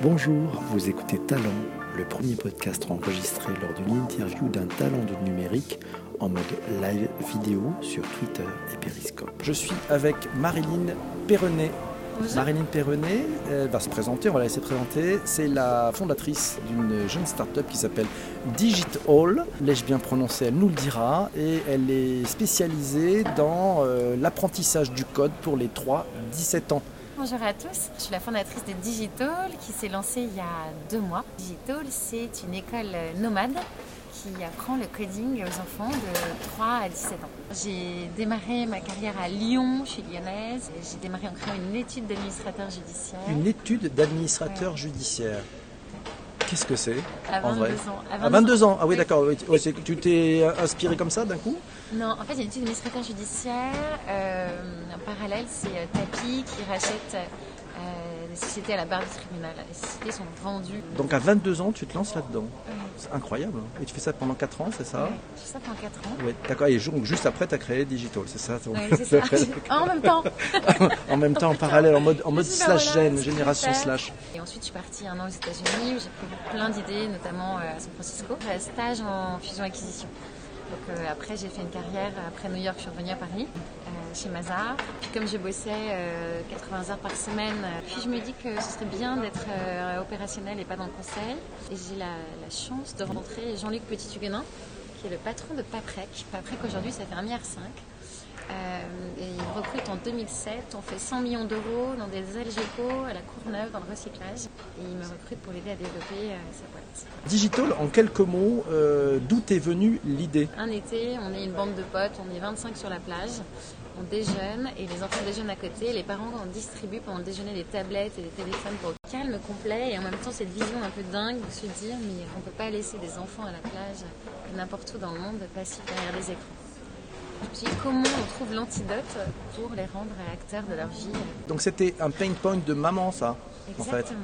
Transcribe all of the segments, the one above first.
Bonjour, vous écoutez Talent, le premier podcast enregistré lors d'une interview d'un talent du numérique en mode live vidéo sur Twitter et Periscope. Je suis avec Marilyn Perronnet. Marilyn Perronnet elle va se présenter, on va la laisser présenter. C'est la fondatrice d'une jeune start-up qui s'appelle Digital. L'ai-je bien prononcé Elle nous le dira. Et elle est spécialisée dans euh, l'apprentissage du code pour les 3-17 ans. Bonjour à tous, je suis la fondatrice de Digital qui s'est lancée il y a deux mois. Digital, c'est une école nomade qui apprend le coding aux enfants de 3 à 17 ans. J'ai démarré ma carrière à Lyon, je suis lyonnaise. J'ai démarré en créant une étude d'administrateur judiciaire. Une étude d'administrateur judiciaire. Qu'est-ce que c'est À 22 vrai ans. À 22, ans. Ah oui, d'accord. tu t'es inspiré comme ça d'un coup Non, en fait, il y a une étude d'administrateur judiciaire. Euh, en parallèle, c'est euh, Tapi qui rachète euh, des sociétés à la barre du tribunal. Les sociétés sont vendues. Donc à 22 ans, tu te lances là-dedans C'est incroyable. Et tu fais ça pendant 4 ans, c'est ça Oui, je fais ça pendant 4 ans. Oui, d'accord. Et juste après, tu as créé Digital, c'est ça, ça. En même temps. en même temps, en parallèle, en mode, en mode slash gen, génération slash. Et ensuite, je suis partie un an aux États-Unis où j'ai pris plein d'idées, notamment euh, à San Francisco. Un stage en fusion-acquisition. Donc euh, après, j'ai fait une carrière. Après New York, je suis revenue à Paris, euh, chez Mazar. Puis comme je bossais 80 heures par semaine, puis je me dis que ce serait bien d'être opérationnel et pas dans le conseil. Et j'ai la, la, chance de rencontrer Jean-Luc Petit-Huguenin, qui est le patron de Paprec. Paprec aujourd'hui, ça fait 1,5 milliard. Euh, recrute en 2007. On fait 100 millions d'euros dans des Algeco à la Courneuve, dans le recyclage. Et il me recrute pour l'aider à développer euh, sa boîte. Digital, en quelques mots, euh, d'où est venue l'idée? Un été, on est une bande de potes, on est 25 sur la plage. On déjeune et les enfants déjeunent à côté. Les parents en distribuent pendant le déjeuner des tablettes et des téléphones pour le calme complet. Et en même temps, cette vision un peu dingue de se dire mais on ne peut pas laisser des enfants à la plage n'importe où dans le monde passifs derrière des écrans. Je me suis dit comment on trouve l'antidote pour les rendre acteurs de leur vie. Donc c'était un pain point de maman, ça Exactement.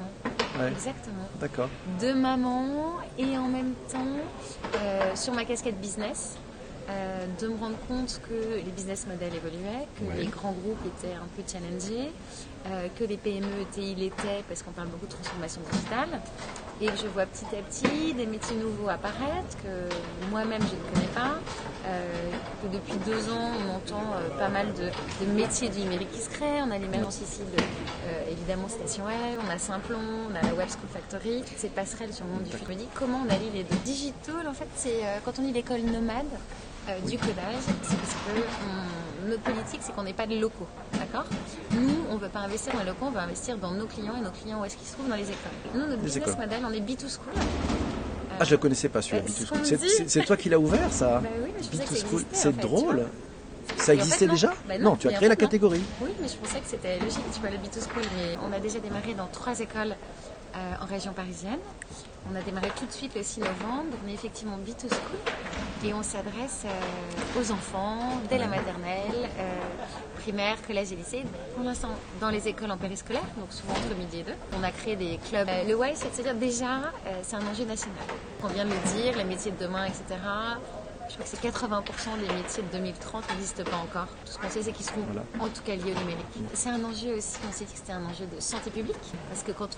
En fait. Exactement. D'accord. De maman et en même temps euh, sur ma casquette business. Euh, de me rendre compte que les business models évoluaient, que les grands groupes étaient un peu challengés, euh, que les PME ETI l'étaient parce qu'on parle beaucoup de transformation digitale, et que je vois petit à petit des métiers nouveaux apparaître que moi-même je ne connais pas, euh, que depuis deux ans on entend pas mal de, métiers du numérique qui se créent. On a l'émergence ici de évidemment Station Web, on a Simplon, on a la Web School Factory, ces passerelles sur le monde du Je me dis comment on allie les deux. Digital en fait c'est quand on dit l'école nomade, euh, du codage, c'est parce que notre politique, c'est qu'on n'est pas de locaux. D'accord Nous, on ne veut pas investir dans les locaux, on veut investir dans nos clients et nos clients, où est-ce qu'ils se trouvent Dans les écoles. Nous, notre business model, on est B2School. ah, je ne connaissais pas celui-là, euh, B2School. C'est toi qui l'as ouvert, ça bah oui, mais je B2School, c'est drôle. Ça existait déjà bah non, tu as créé la catégorie. Oui, mais je pensais que c'était logique. Tu vois, le B2School, mais on a déjà démarré dans trois écoles euh, en région parisienne. On a démarré tout de suite le 6 novembre. On est effectivement B2School et on s'adresse euh, aux enfants dès la maternelle, euh, primaire, collège et lycée. Pour l'instant, dans les écoles en périscolaire, donc souvent entre midi et deux. On a créé des clubs. le why, c'est-à-dire déjà, c'est un enjeu national. On vient de le dire, les métiers de demain, etc. Je crois que c'est 80% des métiers de 2030 n'existent pas encore. Tout ce qu'on sait, c'est qu'ils seront en tout cas liés au numérique. C'est un enjeu aussi, on s'est dit que c'était un enjeu de santé publique, parce que quand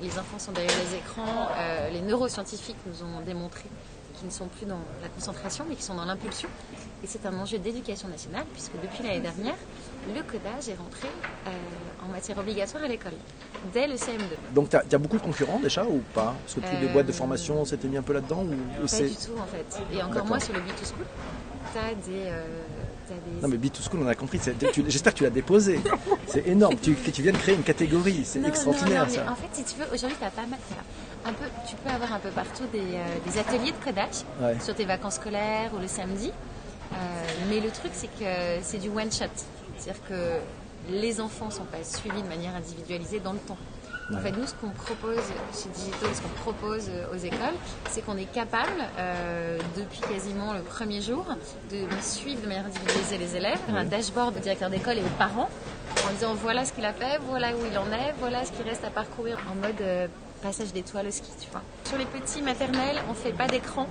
les, enfants sont derrière les écrans, euh, les neuroscientifiques nous ont démontré qu'ils ne sont plus dans la concentration, mais qu'ils sont dans l'impulsion. Et c'est un enjeu d'éducation nationale, puisque depuis l'année dernière, le codage est rentré euh, en matière obligatoire à l'école, dès le CM2. Donc, tu as, beaucoup de concurrents déjà ou pas? Parce que toutes les boîtes de formation s'étaient mis un peu là-dedans ou, Pas du tout en fait. Et encore moins sur le B2School. Tu as des. Euh, non mais B2School, on a compris. J'espère que tu l'as déposé. C'est énorme. tu, tu viens de créer une catégorie. C'est extraordinaire ça. En fait, si tu veux, aujourd'hui, tu as pas mal. Un peu, tu peux avoir un peu partout des, euh, ateliers de codage sur tes vacances scolaires ou le samedi. Euh, mais le truc, c'est que c'est du one shot. C'est-à-dire que les enfants ne sont pas suivis de manière individualisée dans le temps. En fait, nous, ce qu'on propose chez Digital, ce qu'on propose aux écoles, c'est qu'on est capable, euh, depuis quasiment le premier jour, de suivre de manière individualisée les élèves, un dashboard au directeur d'école et aux parents, en disant voilà ce qu'il a fait, voilà où il en est, voilà ce qui reste à parcourir en mode euh, passage d'étoiles au ski, tu vois. Sur les petits maternels, on fait pas d'écran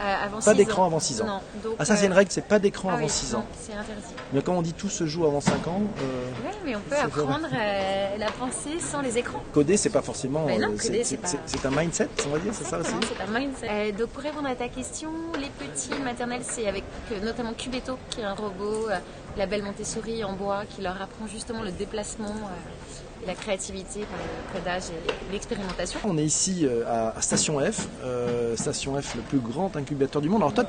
euh, avant 6 Pas ans. d'écran avant 6 ans. Non. Donc, Ah ça c'est euh, une règle, c'est pas d'écran ah avant oui, 6 ans. non, C'est interdit. Mais quand on dit tout se joue avant 5 ans, euh, Oui, mais on peut apprendre la pensée sans les écrans. coder c'est pas forcément... Coder, c'est- pas- un mindset, on va dire, c'est ça aussi c'est un mindset. Donc pour répondre à ta question, les petits maternels, c'est avec notamment Cubeto, qui est un robot, la belle Montessori en bois, qui leur apprend justement le déplacement, euh, et la créativité, par le codage et l'expérimentation. On est ici euh, à, Station F, euh, Station F, le plus grand incubateur du monde. Alors toi,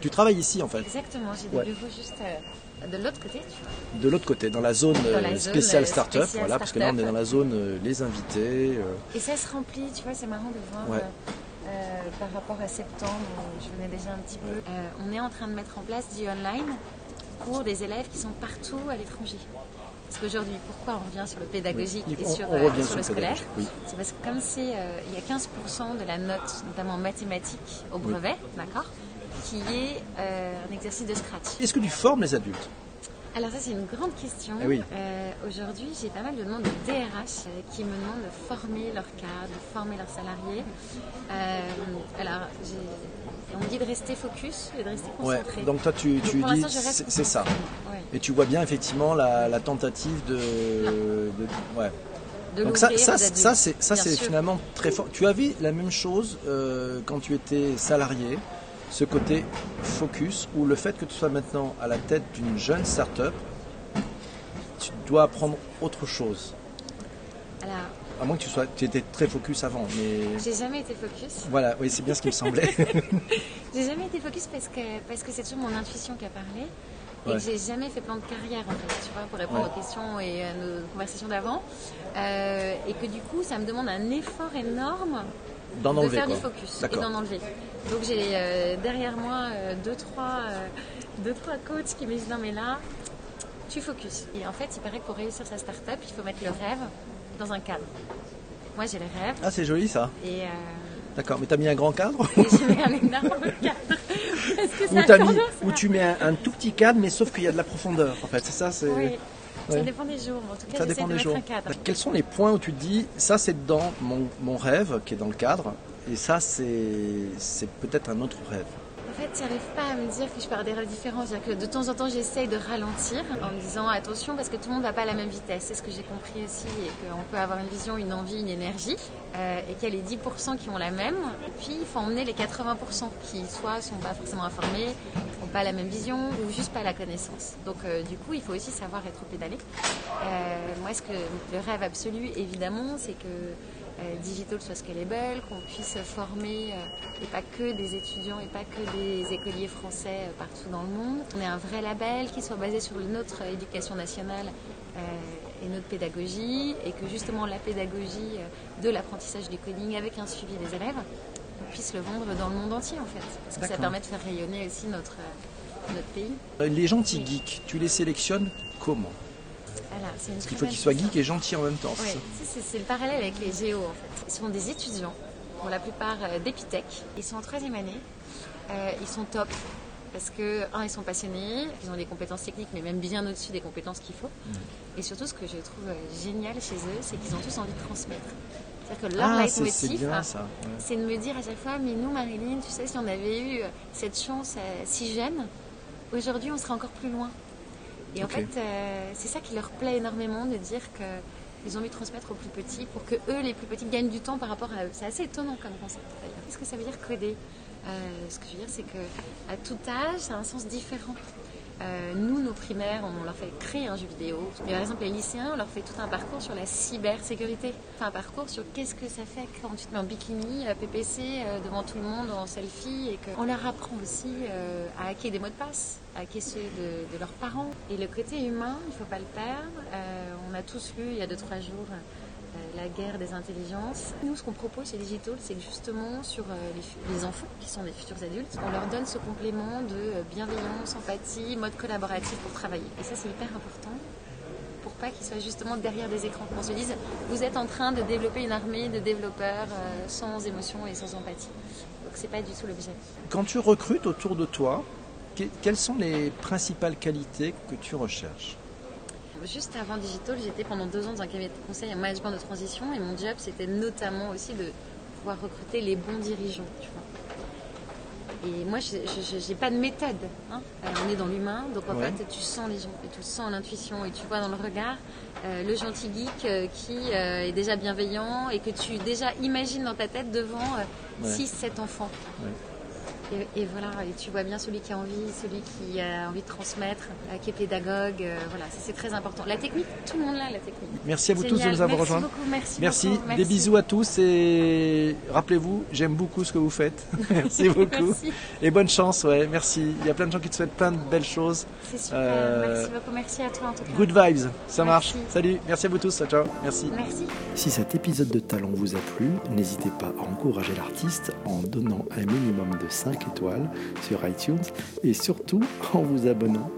tu travailles ici en fait, Exactement, j'ai des Ouais. bureaux juste euh, de l'autre côté. tu vois. de l'autre côté, dans la zone Dans la zone, spéciale start-up, voilà, parce que là on est dans la zone euh, les invités. Et ça se remplit, tu vois, c'est marrant de voir Ouais. par rapport à septembre, où je venais déjà un petit peu. On est en train de mettre en place du online pour des élèves qui sont partout à l'étranger. Parce qu'aujourd'hui, pourquoi on revient sur le pédagogique Oui, et on- sur, on euh, sur sur le scolaire oui. C'est parce que comme c'est, euh, il y a 15% de la note, notamment en mathématiques, au Oui. brevet, d'accord, qui est euh, un exercice de scratch. Est-ce que tu formes les adultes? Alors ça c'est une grande question. Eh oui. Euh, Aujourd'hui j'ai pas mal de demandes de DRH euh, qui me demandent de former leurs cadres, de former leurs salariés. Euh, alors on me dit de rester focus et de rester Ouais, concentré. donc toi tu, tu dis c'est ça. Ouais. Et tu vois bien effectivement la, la tentative de, de- ouais. De Donc ça, ça, ça c'est finalement très fort. Tu avais la même chose quand tu étais salarié, ce côté focus ou le fait que tu sois maintenant à la tête d'une jeune start-up, tu dois apprendre autre chose. Alors À moins que tu sois, tu étais très focus avant, mais j'ai jamais été focus. voilà, oui, c'est bien ce qui me semblait. J'ai jamais été focus parce que parce que c'est toujours mon intuition qui a parlé et Ouais. que j'ai jamais fait plan de carrière en fait, tu vois, pour répondre Ouais. aux questions et à nos conversations d'avant. Euh, et que du coup, ça me demande un effort énorme D'en de enlever faire quoi. du focus et d'en enlever. Donc j'ai euh, derrière moi euh, deux, trois, euh, deux, trois coachs qui me disent non mais là, tu focus. Et en fait, il paraît que pour réussir sa start-up, il faut mettre le rêve dans un cadre. Moi j'ai les rêves Ah, c'est joli ça. et, euh, D'accord, mais t'as mis un grand cadre j'ai mis un énorme cadre. Parce que Ou, un mis, cadre, ou tu mets un, un tout petit cadre, mais sauf qu'il y a de la profondeur. En fait, c'est ça. C'est. Oui, ça dépend des jours. mais En tout cas, Ça dépend de des jours. un cadre. Quels sont les points où tu te dis, ça c'est dans mon, mon rêve qui est dans le cadre, et ça c'est peut-être un autre rêve. En fait, j'arrive pas à me dire que je pars des rêves différents. Que de temps en temps, j'essaye de ralentir en me disant attention parce que tout le monde va pas à la même vitesse. C'est ce que j'ai compris aussi et qu'on peut avoir une vision, une envie, une énergie euh, et qu'il y a les 10% qui ont la même. Puis il faut emmener les 80% qui soit sont pas forcément informés, n'ont pas la même vision ou juste pas la connaissance. Donc euh, du coup, il faut aussi savoir être pédalé. Euh, moi, ce que le rêve absolu, évidemment, c'est que Digital soit scalable, qu'on puisse former euh, et pas que des étudiants et pas que des écoliers français euh, partout dans le monde. On ait un vrai label qui soit basé sur notre éducation nationale euh, et notre pédagogie et que justement la pédagogie euh, de l'apprentissage du coding avec un suivi des élèves, on puisse le vendre dans le monde entier en fait. Parce que ça permet de faire rayonner aussi notre, euh, notre pays. Euh, Les gentils geeks, tu les sélectionnes comment? Voilà, c'est Parce qu'il faut qu'ils soient geeks et gentils en même temps. Oui, c'est le parallèle avec les géos en fait. Ils sont des étudiants, pour la plupart euh, d'Epitech. Ils sont en troisième année. Euh, ils sont top parce que, un, ils sont passionnés, ils ont des compétences techniques, mais même bien au-dessus des compétences qu'il faut. Mm. Et surtout, ce que je trouve euh, génial chez eux, c'est qu'ils ont tous envie de transmettre. C'est-à-dire que leur Ah, c'est leitmotiv, ouais. c'est de me dire à chaque fois, mais nous, Marilyn, tu sais, si on avait eu cette chance si jeune, aujourd'hui, on serait encore plus loin. Et en fait, euh, c'est ça qui leur plaît énormément de dire que ils ont envie de transmettre aux plus petits pour que eux, les plus petits, gagnent du temps par rapport à eux. C'est assez étonnant comme concept d'ailleurs. Qu'est-ce que ça veut dire coder Euh, Ce que je veux dire, c'est que à tout âge, ça a un sens différent. Euh, nous, nos primaires, on leur fait créer un jeu vidéo. Mais par exemple, les lycéens, on leur fait tout un parcours sur la cybersécurité. Un parcours sur qu'est-ce que ça fait quand tu te mets en bikini, PPC, euh, devant tout le monde en selfie. Et qu'on leur apprend aussi euh, à hacker des mots de passe, à hacker ceux de, de leurs parents. Et le côté humain, il ne faut pas le perdre. On a tous lu, il y a 2-3 jours, la guerre des intelligences. Nous, ce qu'on propose chez Digital, c'est justement sur euh, les, les enfants, qui sont des futurs adultes, on leur donne ce complément de euh, bienveillance, empathie, mode collaboratif pour travailler. Et ça, c'est hyper important pour pas qu'ils soient justement derrière des écrans, qu'on se dise, vous êtes en train de développer une armée de développeurs euh, sans émotion et sans empathie. Donc c'est pas du tout l'objet. Quand tu recrutes autour de toi, que- quelles sont les principales qualités que tu recherches? Juste avant Digital, j'étais pendant deux ans dans un cabinet de conseil en management de transition et mon job c'était notamment aussi de pouvoir recruter les bons dirigeants. Tu vois. Et moi, je n'ai pas de méthode. Hein. Euh, on est dans l'humain, donc en fait, tu sens les gens, et tu sens l'intuition, et tu vois dans le regard euh, le gentil geek euh, qui est déjà bienveillant et que tu déjà imagines dans ta tête devant 6-7 enfants. Et, voilà, et tu vois bien celui qui a envie, celui qui a envie de transmettre, euh, qui est pédagogue. Euh, voilà, c'est très important. La technique, tout le monde l'a, la technique. Merci à vous tous de nous avoir rejoints. merci, merci. Des bisous à tous et rappelez-vous, j'aime beaucoup ce que vous faites. merci beaucoup. Et bonne chance, ouais, merci. Il y a plein de gens qui te souhaitent plein de belles choses. C'est super, euh, merci beaucoup, merci à toi en tout cas. Good vibes, ça marche. Salut, merci à vous tous, ciao, merci. Merci. Si cet épisode de Talent vous a plu, n'hésitez pas à encourager l'artiste en donnant un minimum de 5 étoiles sur iTunes et surtout en vous abonnant